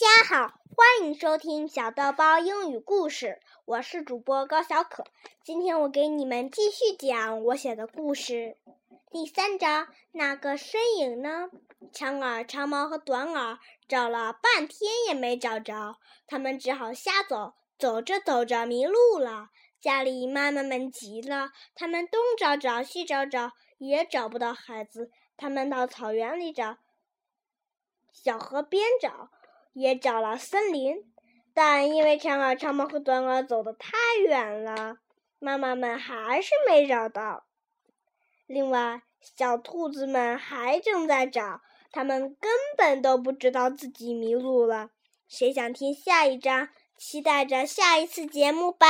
家好，欢迎收听小豆包英语故事，我是主播高小可。今天我给你们继续讲我写的故事。第三章，那个身影呢？长耳、长毛和短耳找了半天也没找着，他们只好瞎走。走着走着迷路了，家里妈妈们急了，他们东找找西找找也找不到孩子。他们到草原里找，小河边找。也找了森林，但因为长耳、长毛和短耳走得太远了，妈妈们还是没找到。另外，小兔子们还正在找，它们根本都不知道自己迷路了。谁想听下一章？期待着下一次节目吧。